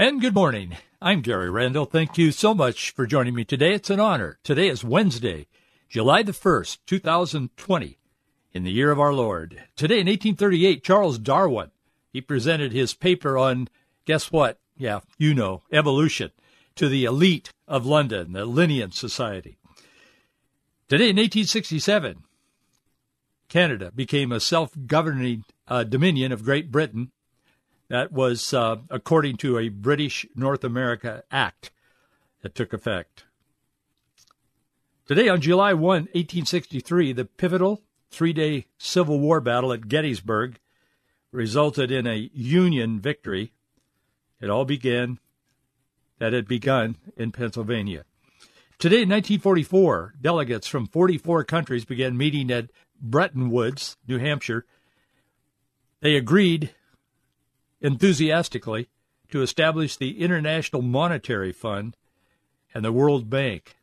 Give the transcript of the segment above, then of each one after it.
And good morning. I'm Gary Randall. Thank you so much for joining me today. It's an honor. Today is Wednesday, July the 1st, 2020, in the year of our Lord. Today in 1838, Charles Darwin, he presented his paper on, guess what? Yeah, you know, evolution to the elite of London, the Linnean Society. Today in 1867, Canada became a self-governing uh, dominion of Great Britain that was uh, according to a British North America Act that took effect. Today, on July 1, 1863, the pivotal three day Civil War battle at Gettysburg resulted in a Union victory. It all began, that had begun in Pennsylvania. Today, in 1944, delegates from 44 countries began meeting at Bretton Woods, New Hampshire. They agreed enthusiastically to establish the International Monetary Fund and the World Bank.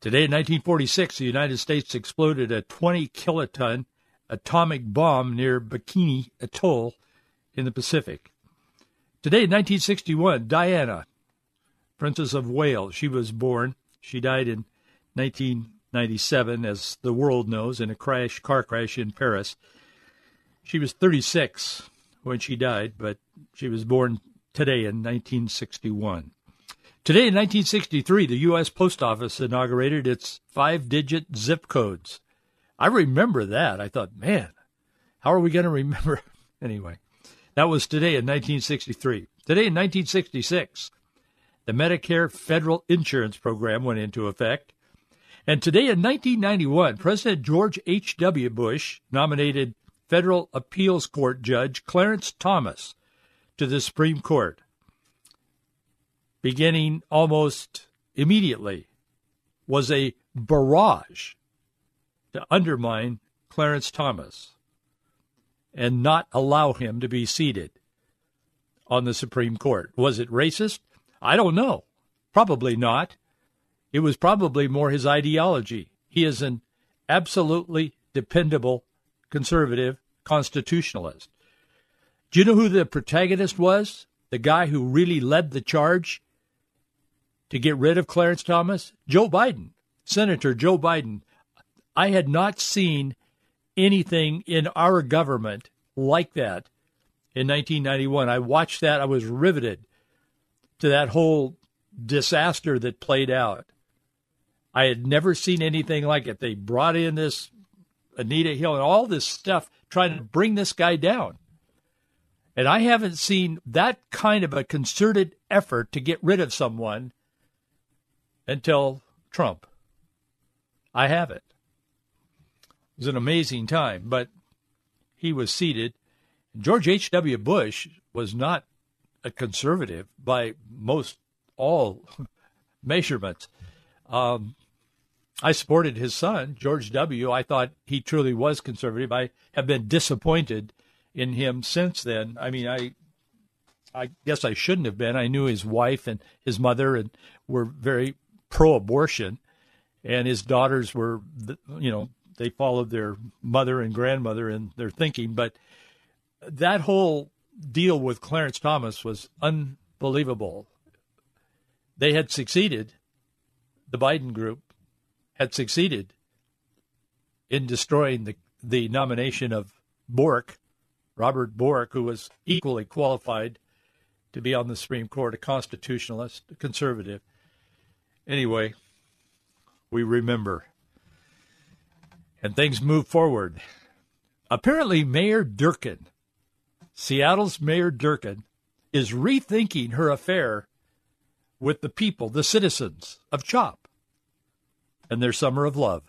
Today, in 1946, the United States exploded a 20 kiloton atomic bomb near Bikini Atoll in the Pacific. Today, in 1961, Diana, Princess of Wales, she was born. She died in 1997, as the world knows, in a crash, car crash in Paris. She was 36 when she died, but she was born today in 1961. Today in 1963, the U.S. Post Office inaugurated its five digit zip codes. I remember that. I thought, man, how are we going to remember? anyway, that was today in 1963. Today in 1966, the Medicare federal insurance program went into effect. And today in 1991, President George H.W. Bush nominated Federal Appeals Court Judge Clarence Thomas to the Supreme Court, beginning almost immediately, was a barrage to undermine Clarence Thomas and not allow him to be seated on the Supreme Court. Was it racist? I don't know. Probably not. It was probably more his ideology. He is an absolutely dependable conservative constitutionalist. Do you know who the protagonist was? The guy who really led the charge to get rid of Clarence Thomas? Joe Biden, Senator Joe Biden. I had not seen anything in our government like that in 1991. I watched that. I was riveted to that whole disaster that played out. I had never seen anything like it. They brought in this Anita Hill and all this stuff trying to bring this guy down. And I haven't seen that kind of a concerted effort to get rid of someone until Trump. I haven't. It was an amazing time, but he was seated. George H.W. Bush was not a conservative by most all measurements. Um, I supported his son, George W. I thought he truly was conservative. I have been disappointed in him since then. I mean, I I guess I shouldn't have been. I knew his wife and his mother and were very pro-abortion, and his daughters were, you know, they followed their mother and grandmother in their thinking. But that whole deal with Clarence Thomas was unbelievable. They had succeeded, the Biden group, had succeeded in destroying the, the nomination of Bork, Robert Bork, who was equally qualified to be on the Supreme Court, a constitutionalist, a conservative. Anyway, we remember. And things move forward. Apparently, Mayor Durkan, Seattle's Mayor Durkan, is rethinking her affair with the people, the citizens of CHOP and their summer of love.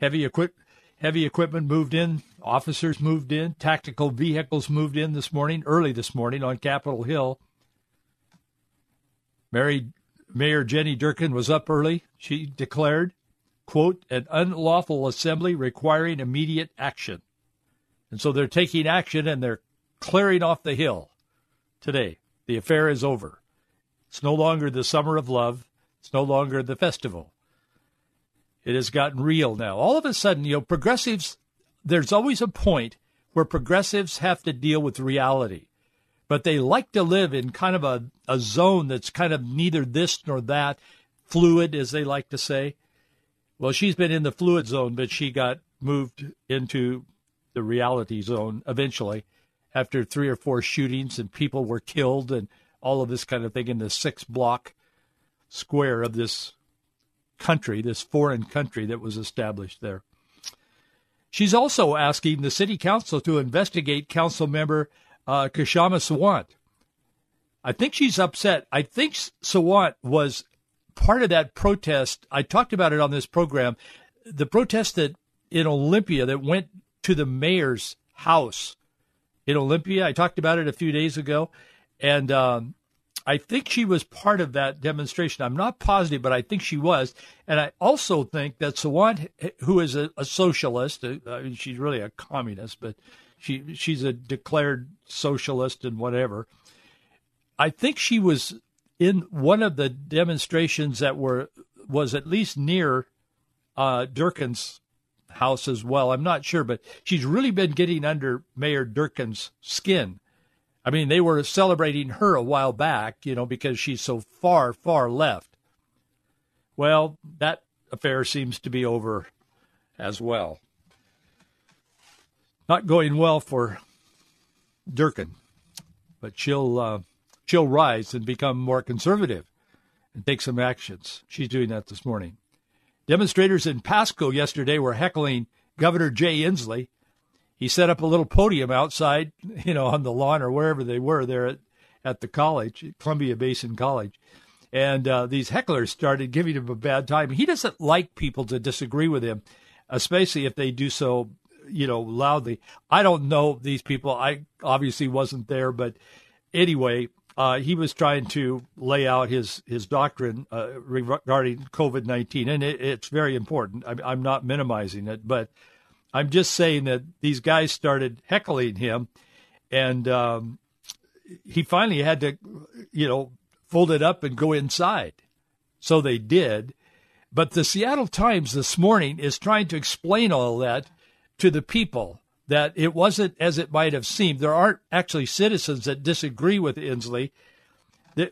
Heavy equip heavy equipment moved in, officers moved in, tactical vehicles moved in this morning, early this morning on Capitol Hill. Mary, Mayor Jenny Durkan was up early. She declared, quote, an unlawful assembly requiring immediate action. And so they're taking action and they're clearing off the hill today. The affair is over. It's no longer the summer of love. It's no longer the festival. It has gotten real now. All of a sudden, you know, progressives, there's always a point where progressives have to deal with reality. But they like to live in kind of a, a zone that's kind of neither this nor that, fluid, as they like to say. Well, she's been in the fluid zone, but she got moved into the reality zone eventually after three or four shootings and people were killed and all of this kind of thing in the six block square of this country, this foreign country that was established there. She's also asking the city council to investigate council member uh, Kshama Sawant. I think she's upset. I think Sawant was part of that protest. I talked about it on this program. The protest that in Olympia that went to the mayor's house in Olympia. I talked about it a few days ago, and um, I think she was part of that demonstration. I'm not positive, but I think she was. And I also think that Sawant, who is a, a socialist, uh, I mean, she's really a communist, but she she's a declared socialist and whatever. I think she was in one of the demonstrations that were was at least near uh, Durkan's house as well. I'm not sure, but she's really been getting under Mayor Durkan's skin I mean, they were celebrating her a while back, you know, because she's so far, far left. Well, that affair seems to be over as well. Not going well for Durkan, but she'll uh, she'll rise and become more conservative and take some actions. She's doing that this morning. Demonstrators in Pasco yesterday were heckling Governor Jay Inslee he set up a little podium outside, you know, on the lawn or wherever they were there at, at the college, Columbia Basin College. And uh, these hecklers started giving him a bad time. He doesn't like people to disagree with him, especially if they do so, you know, loudly. I don't know these people. I obviously wasn't there, but anyway, uh, he was trying to lay out his his doctrine uh, regarding COVID nineteen, and it, it's very important. I'm, I'm not minimizing it, but I'm just saying that these guys started heckling him, and um, he finally had to, you know, fold it up and go inside. So they did. But the Seattle Times this morning is trying to explain all that to the people that it wasn't as it might have seemed. There aren't actually citizens that disagree with Inslee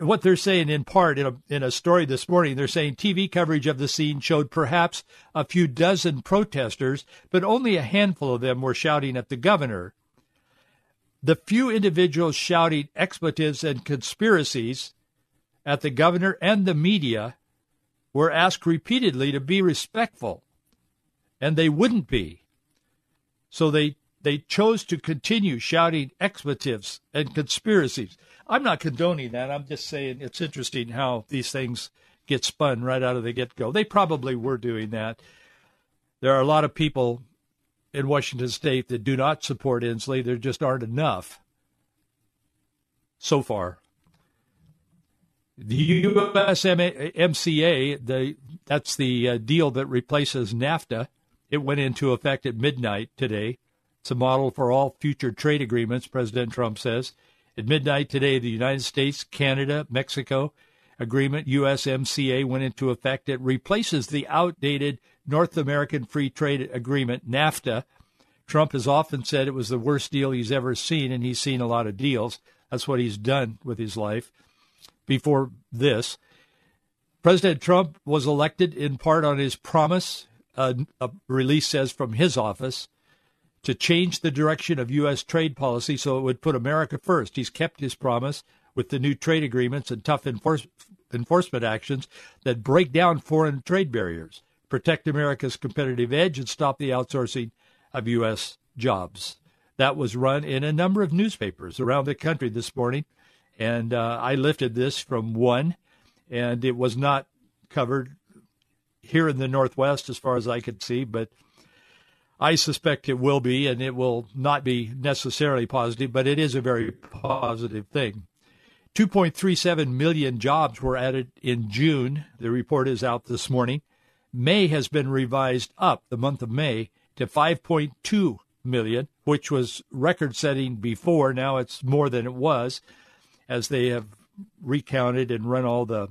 what they're saying in part in a, in a story this morning, they're saying TV coverage of the scene showed perhaps a few dozen protesters, but only a handful of them were shouting at the governor. The few individuals shouting expletives and conspiracies at the governor and the media were asked repeatedly to be respectful, and they wouldn't be. So they they chose to continue shouting expletives and conspiracies. I'm not condoning that. I'm just saying it's interesting how these things get spun right out of the get go. They probably were doing that. There are a lot of people in Washington state that do not support Inslee. There just aren't enough so far. The USMCA, the, that's the uh, deal that replaces NAFTA. It went into effect at midnight today. It's a model for all future trade agreements, President Trump says. At midnight today, the United States, Canada, Mexico agreement, USMCA, went into effect. It replaces the outdated North American Free Trade Agreement, NAFTA. Trump has often said it was the worst deal he's ever seen, and he's seen a lot of deals. That's what he's done with his life. Before this, President Trump was elected in part on his promise, uh, a release says from his office, to change the direction of U.S. trade policy so it would put America first. He's kept his promise with the new trade agreements and tough enforce- enforcement actions that break down foreign trade barriers, protect America's competitive edge, and stop the outsourcing of U.S. jobs. That was run in a number of newspapers around the country this morning, and uh, I lifted this from one, and it was not covered here in the Northwest as far as I could see, but I suspect it will be, and it will not be necessarily positive, but it is a very positive thing. 2.37 million jobs were added in June. The report is out this morning. May has been revised up, the month of May, to 5.2 million, which was record setting before. Now it's more than it was as they have recounted and run all the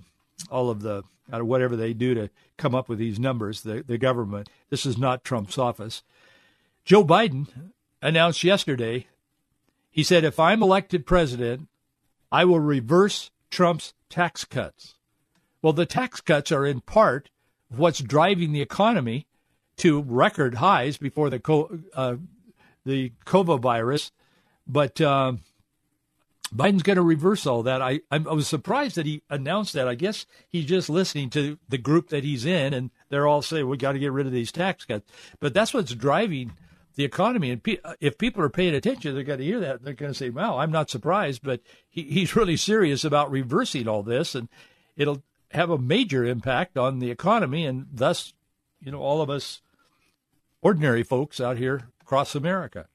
all of the uh, whatever they do to come up with these numbers, the, the government. This is not Trump's office. Joe Biden announced yesterday, he said, if I'm elected president, I will reverse Trump's tax cuts. Well, the tax cuts are in part what's driving the economy to record highs before the uh, the COVID virus, but um, Biden's going to reverse all that. I I was surprised that he announced that. I guess he's just listening to the group that he's in, and they're all saying we got to get rid of these tax cuts. But that's what's driving the economy. And pe- uh, if people are paying attention, they're going to hear that. They're going to say, "Wow, I'm not surprised." But he, he's really serious about reversing all this, and it'll have a major impact on the economy, and thus, you know, all of us ordinary folks out here across America.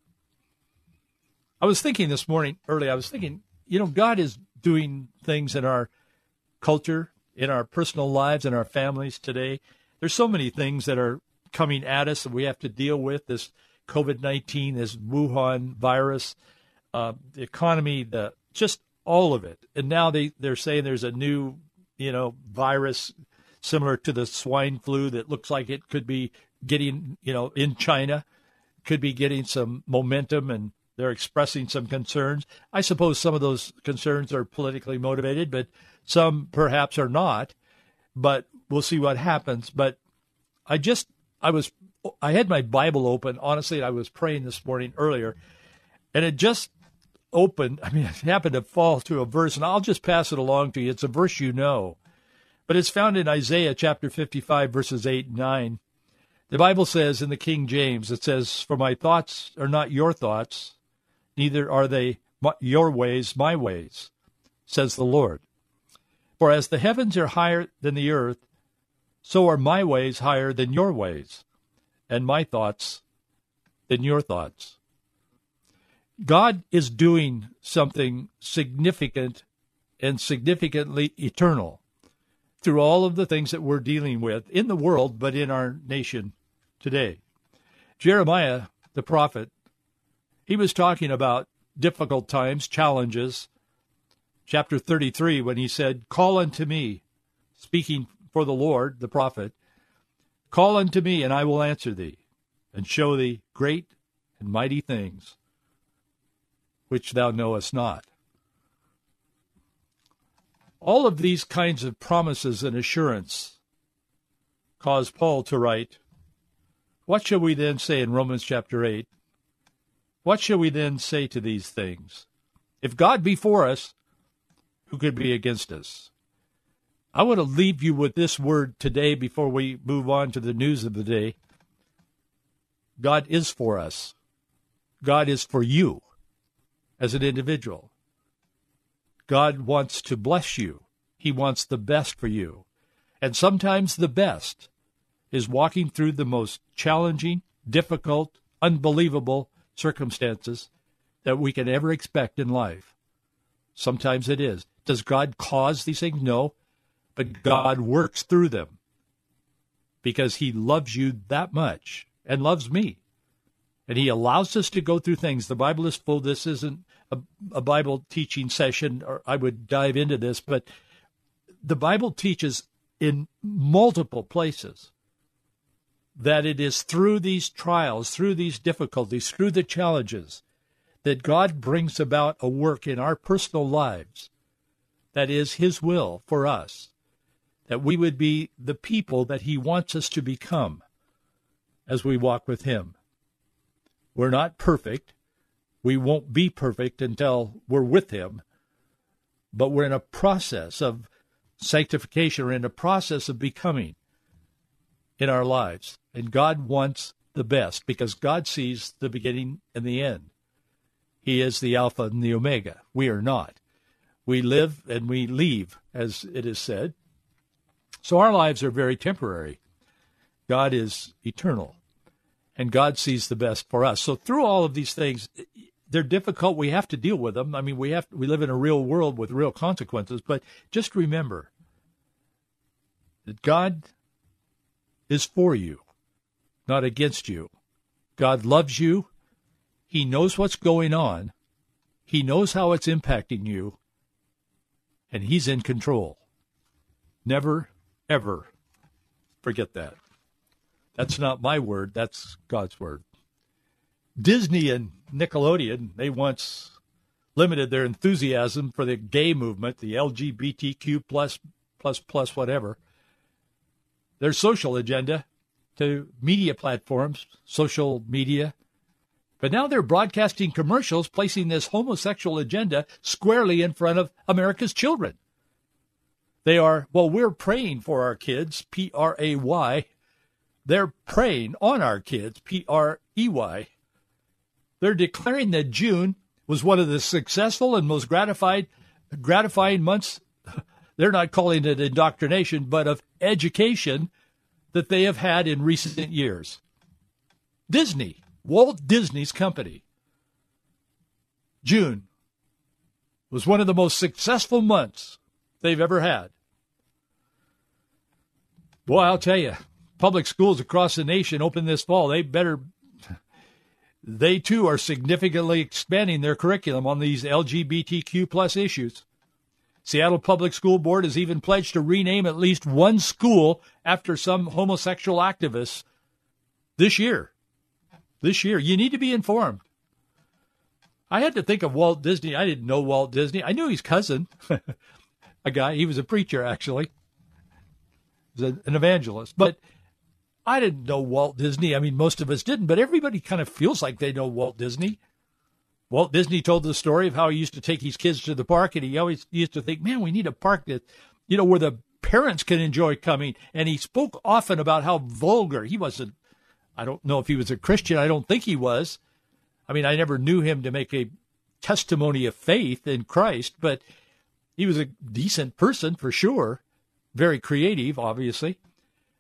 I was thinking this morning early. I was thinking, you know, God is doing things in our culture, in our personal lives, in our families today. There's so many things that are coming at us that we have to deal with. This COVID 19, this Wuhan virus, uh, the economy, the just all of it. And now they, they're saying there's a new, you know, virus similar to the swine flu that looks like it could be getting, you know, in China, could be getting some momentum and they're expressing some concerns. I suppose some of those concerns are politically motivated, but some perhaps are not. But we'll see what happens. But I just, I was I had my Bible open. Honestly, I was praying this morning earlier, and it just opened. I mean, it happened to fall to a verse, and I'll just pass it along to you. It's a verse you know, but it's found in Isaiah chapter 55, verses 8 and 9. The Bible says in the King James, it says, For my thoughts are not your thoughts, neither are they your ways my ways, says the Lord. For as the heavens are higher than the earth, so are my ways higher than your ways, and my thoughts than your thoughts. God is doing something significant and significantly eternal through all of the things that we're dealing with in the world, but in our nation today. Jeremiah, the prophet, he was talking about difficult times, challenges. Chapter 33, when he said, Call unto me, speaking for the Lord, the prophet, Call unto me, and I will answer thee, and show thee great and mighty things which thou knowest not. All of these kinds of promises and assurance cause Paul to write, What shall we then say in Romans chapter 8? What shall we then say to these things? If God be for us, who could be against us? I want to leave you with this word today before we move on to the news of the day. God is for us. God is for you as an individual. God wants to bless you. He wants the best for you. And sometimes the best is walking through the most challenging, difficult, unbelievable circumstances that we can ever expect in life. Sometimes it is. Does God cause these things? No but God works through them because he loves you that much and loves me. And he allows us to go through things. The Bible is full. This isn't a, a Bible teaching session, or I would dive into this, but the Bible teaches in multiple places that it is through these trials, through these difficulties, through the challenges, that God brings about a work in our personal lives that is His will for us that we would be the people that He wants us to become as we walk with Him. We're not perfect. We won't be perfect until we're with Him. But we're in a process of sanctification. We're in a process of becoming in our lives. And God wants the best because God sees the beginning and the end. He is the Alpha and the Omega. We are not. We live and we leave, as it is said. So our lives are very temporary. God is eternal, and God sees the best for us. So through all of these things, they're difficult. We have to deal with them. I mean, we have we live in a real world with real consequences. But just remember that God is for you, not against you. God loves you. He knows what's going on. He knows how it's impacting you. And He's in control. Never, ever forget that. That's not my word. That's God's word. Disney and Nickelodeon, they once limited their enthusiasm for the gay movement, the LGBTQ plus plus plus whatever, their social agenda to media platforms, social media. But now they're broadcasting commercials placing this homosexual agenda squarely in front of America's children. They are, well, we're praying for our kids, P R A Y. They're praying on our kids, P R E Y. They're declaring that June was one of the successful and most gratified, gratifying months. They're not calling it indoctrination, but of education that they have had in recent years. Disney, Walt Disney's company, June was one of the most successful months they've ever had. Boy, I'll tell you, public schools across the nation open this fall. They better they too are significantly expanding their curriculum on these LGBTQ plus issues. Seattle Public School Board has even pledged to rename at least one school after some homosexual activists this year. This year. You need to be informed. I had to think of Walt Disney. I didn't know Walt Disney. I knew his cousin, a guy. He was a preacher, actually. An evangelist. But I didn't know Walt Disney. I mean, most of us didn't, but everybody kind of feels like they know Walt Disney. Walt Disney told the story of how he used to take his kids to the park, and he always used to think, man, we need a park that, you know, where the parents can enjoy coming. And he spoke often about how vulgar he wasn't. I don't know if he was a Christian. I don't think he was. I mean, I never knew him to make a testimony of faith in Christ, but he was a decent person for sure. Very creative, obviously.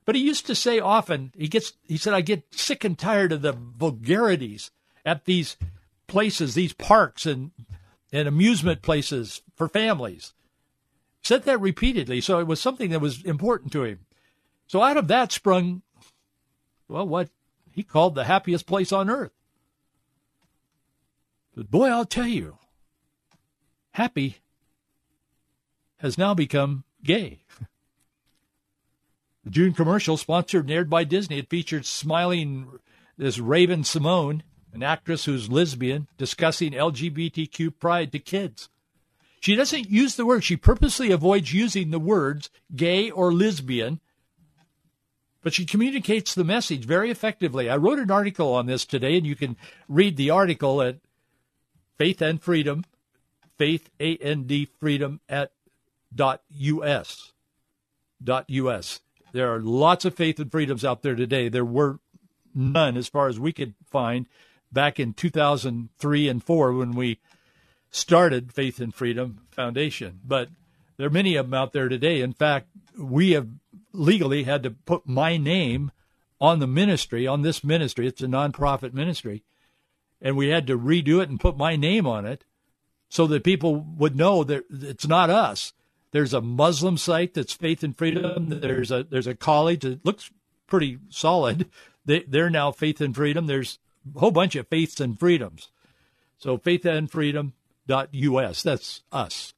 But he used to say often, he gets he said, I get sick and tired of the vulgarities at these places, these parks and and amusement places for families. Said that repeatedly, so it was something that was important to him. So out of that sprung well what he called the happiest place on earth. But boy, I'll tell you, happy has now become gay. The June commercial, sponsored and aired by Disney, it featured smiling this Raven-Symoné, an actress who's lesbian, discussing LGBTQ pride to kids. She doesn't use the word. She purposely avoids using the words gay or lesbian, but she communicates the message very effectively. I wrote an article on this today, and you can read the article at Faith and Freedom, Faith A N D Freedom at dot us dot us. There are lots of faith and freedoms out there today. There were none, as far as we could find, back in 2003 and 4 when we started Faith and Freedom Foundation. But there are many of them out there today. In fact, we have legally had to put my name on the ministry, on this ministry. It's a nonprofit ministry. And we had to redo it and put my name on it so that people would know that it's not us. There's a Muslim site that's Faith and Freedom. There's a there's a college that looks pretty solid. They, they're now Faith and Freedom. There's a whole bunch of faiths and freedoms. So faithandfreedom.us. That's us.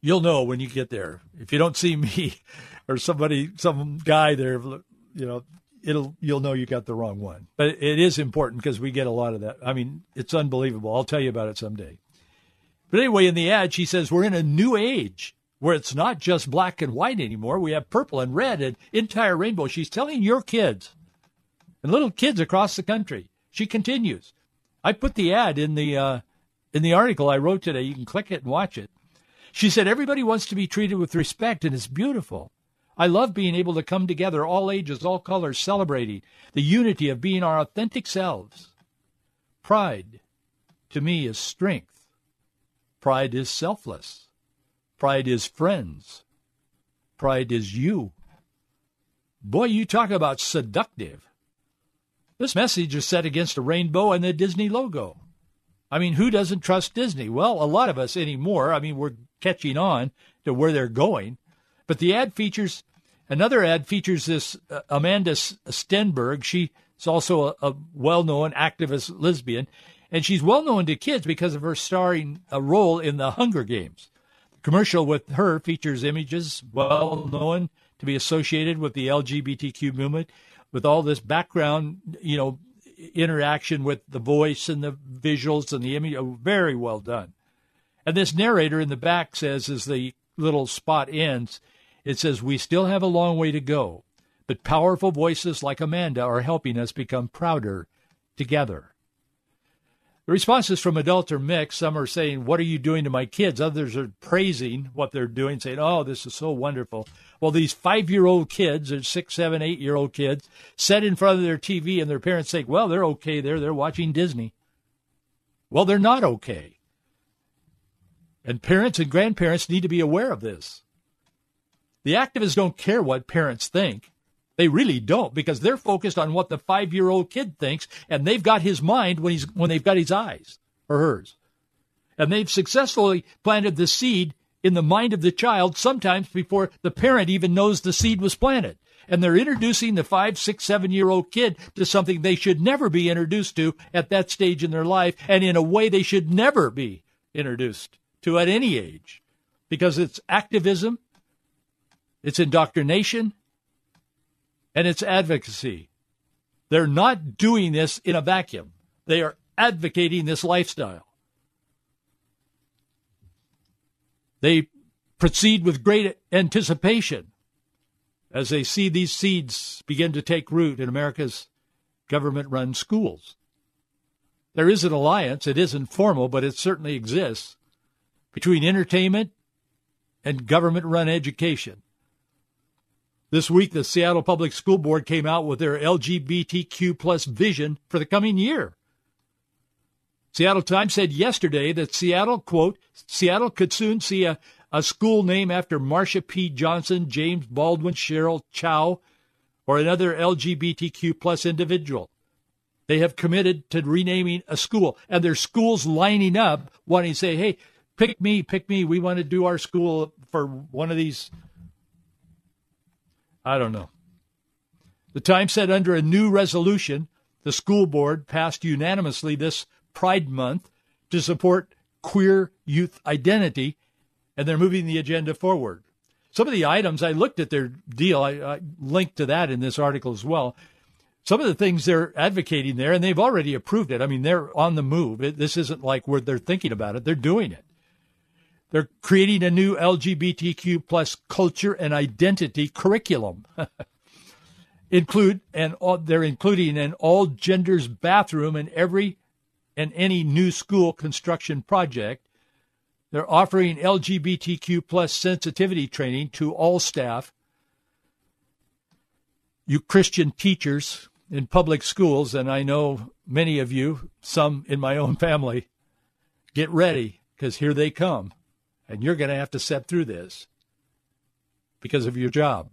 You'll know when you get there. If you don't see me or somebody, some guy there, you know, it'll you'll know you got the wrong one. But it is important because we get a lot of that. I mean, it's unbelievable. I'll tell you about it someday. But anyway, in the ad, she says we're in a new age where it's not just black and white anymore. We have purple and red and entire rainbow. She's telling your kids and little kids across the country. She continues. I put the ad in the uh, in the article I wrote today. You can click it and watch it. She said everybody wants to be treated with respect, and it's beautiful. I love being able to come together, all ages, all colors, celebrating the unity of being our authentic selves. Pride, to me, is strength. Pride is selfless. Pride is friends. Pride is you. Boy, you talk about seductive. This message is set against a rainbow and the Disney logo. I mean, who doesn't trust Disney? Well, a lot of us anymore. I mean, we're catching on to where they're going. But the ad features another ad features this uh, Amanda Stenberg. She's also a, a well-known activist lesbian, and she's well known to kids because of her starring a role in the Hunger Games. The commercial with her features images well known to be associated with the LGBTQ movement, with all this background, you know, interaction with the voice and the visuals and the image. Oh, very well done. And this narrator in the back says, as the little spot ends, it says, We still have a long way to go, but powerful voices like Amanda are helping us become prouder together. The responses from adults are mixed. Some are saying, What are you doing to my kids? Others are praising what they're doing, saying, Oh, this is so wonderful. Well, these five year old kids, or six, seven, eight year old kids, sit in front of their TV and their parents say, Well, they're okay there. They're watching Disney. Well, they're not okay. And parents and grandparents need to be aware of this. The activists don't care what parents think. They really don't because they're focused on what the five year old kid thinks, and they've got his mind when he's when they've got his eyes or hers. And they've successfully planted the seed in the mind of the child sometimes before the parent even knows the seed was planted. And they're introducing the five, six, seven year old kid to something they should never be introduced to at that stage in their life and in a way they should never be introduced to at any age because it's activism, it's indoctrination, and it's advocacy. They're not doing this in a vacuum. They are advocating this lifestyle. They proceed with great anticipation as they see these seeds begin to take root in America's government run schools. There is an alliance, it isn't formal, but it certainly exists, between entertainment and government run education. This week, the Seattle Public School Board came out with their LGBTQ plus vision for the coming year. Seattle Times said yesterday that Seattle, quote, Seattle could soon see a, a school name after Marsha P. Johnson, James Baldwin, Cheryl Chow, or another LGBTQ plus individual. They have committed to renaming a school, and their schools lining up wanting to say, hey, pick me, pick me. We want to do our school for one of these. I don't know. The Times said under a new resolution, the school board passed unanimously this Pride Month to support queer youth identity, and they're moving the agenda forward. Some of the items, I looked at their deal, I, I linked to that in this article as well. Some of the things they're advocating there, and they've already approved it. I mean, they're on the move. It, this isn't like where they're thinking about it, they're doing it. They're creating a new LGBTQ plus culture and identity curriculum. Include and all, they're including an all genders bathroom in every and any new school construction project. They're offering LGBTQ plus sensitivity training to all staff. You Christian teachers in public schools, and I know many of you, some in my own family, get ready because here they come. And you're going to have to step through this because of your job.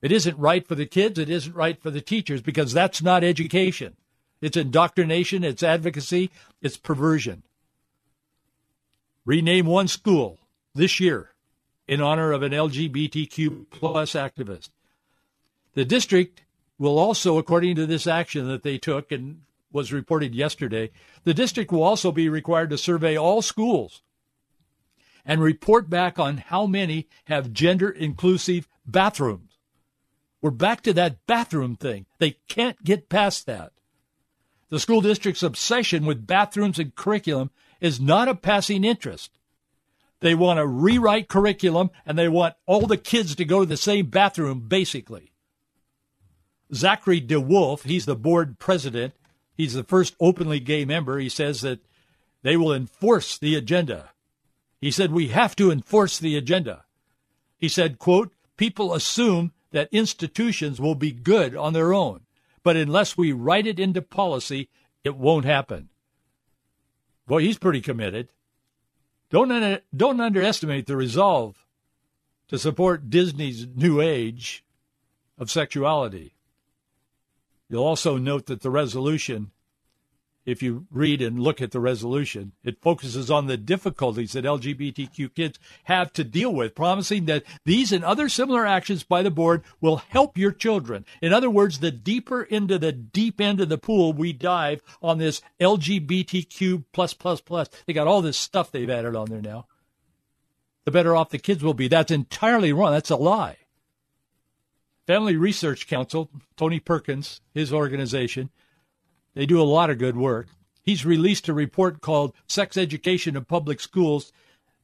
It isn't right for the kids. It isn't right for the teachers because that's not education. It's indoctrination, it's advocacy, it's perversion. Rename one school this year in honor of an LGBTQ plus activist. The district will also, according to this action that they took and was reported yesterday, the district will also be required to survey all schools and report back on how many have gender inclusive bathrooms. We're back to that bathroom thing. They can't get past that. The school district's obsession with bathrooms and curriculum is not a passing interest. They want to rewrite curriculum and they want all the kids to go to the same bathroom, basically. Zachary DeWolf, he's the board president. He's the first openly gay member. He says that they will enforce the agenda. He said, we have to enforce the agenda. He said, quote, people assume that institutions will be good on their own. But unless we write it into policy, it won't happen. Boy, he's pretty committed. Don't, don't underestimate the resolve to support Disney's new age of sexuality. You'll also note that the resolution if you read and look at the resolution, it focuses on the difficulties that LGBTQ kids have to deal with, promising that these and other similar actions by the board will help your children. In other words, the deeper into the deep end of the pool we dive on this LGBTQ plus plus plus, they got all this stuff they've added on there now. The better off the kids will be. That's entirely wrong. That's a lie. Family Research Council, Tony Perkins, his organization, they do a lot of good work. He's released a report called Sex Education in Public Schools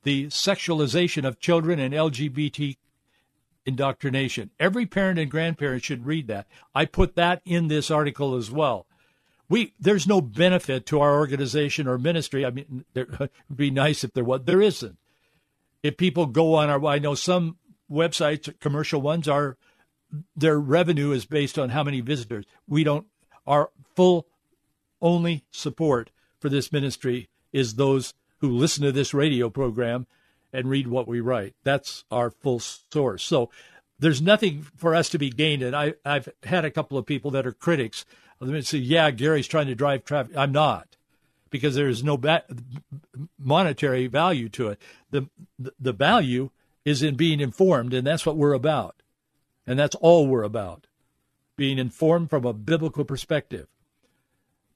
The Sexualization of Children and LGBT Indoctrination. Every parent and grandparent should read that. I put that in this article as well. We there's no benefit to our organization or ministry. I mean, it would be nice if there was. There isn't. If people go on our, I know some websites, commercial ones, are their revenue is based on how many visitors. We don't. Our full only support for this ministry is those who listen to this radio program and read what we write. That's our full source. So there's nothing for us to be gained. And I, I've had a couple of people that are critics. Let me say, yeah, Gary's trying to drive traffic. I'm not, because there is no ba- monetary value to it. The, the the value is in being informed, and that's what we're about, and that's all we're about, being informed from a biblical perspective.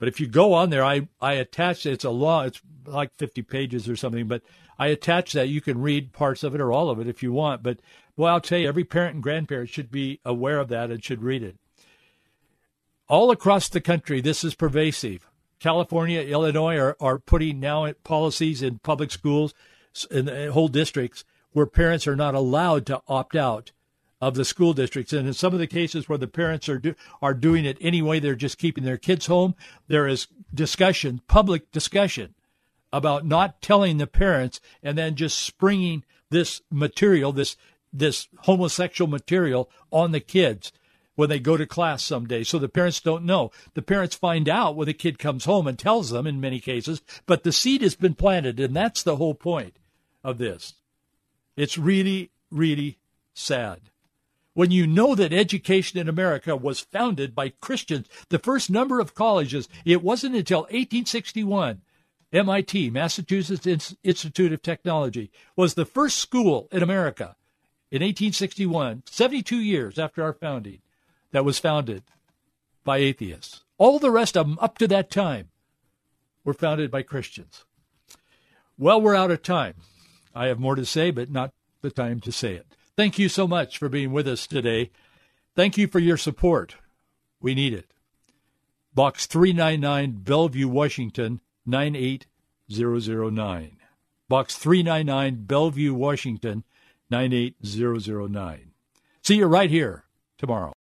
But if you go on there, I, I attach it's a law, it's like 50 pages or something, but I attach that. You can read parts of it or all of it if you want. But well, I'll tell you, every parent and grandparent should be aware of that and should read it. All across the country, this is pervasive. California, Illinois are, are putting now policies in public schools, in whole districts, where parents are not allowed to opt out of the school districts. And in some of the cases where the parents are do, are doing it anyway, they're just keeping their kids home. There is discussion, public discussion, about not telling the parents and then just springing this material, this this homosexual material, on the kids when they go to class someday. So the parents don't know. The parents find out when the kid comes home and tells them in many cases, but the seed has been planted, and that's the whole point of this. It's really, really sad when you know that education in America was founded by Christians, the first number of colleges, it wasn't until 1861, MIT, Massachusetts Institute of Technology, was the first school in America in 1861, 72 years after our founding, that was founded by atheists. All the rest of them up to that time were founded by Christians. Well, we're out of time. I have more to say, but not the time to say it. Thank you so much for being with us today. Thank you for your support. We need it. Box 399, Bellevue, Washington, 98009. Box 399, Bellevue, Washington, 98009. See you right here tomorrow.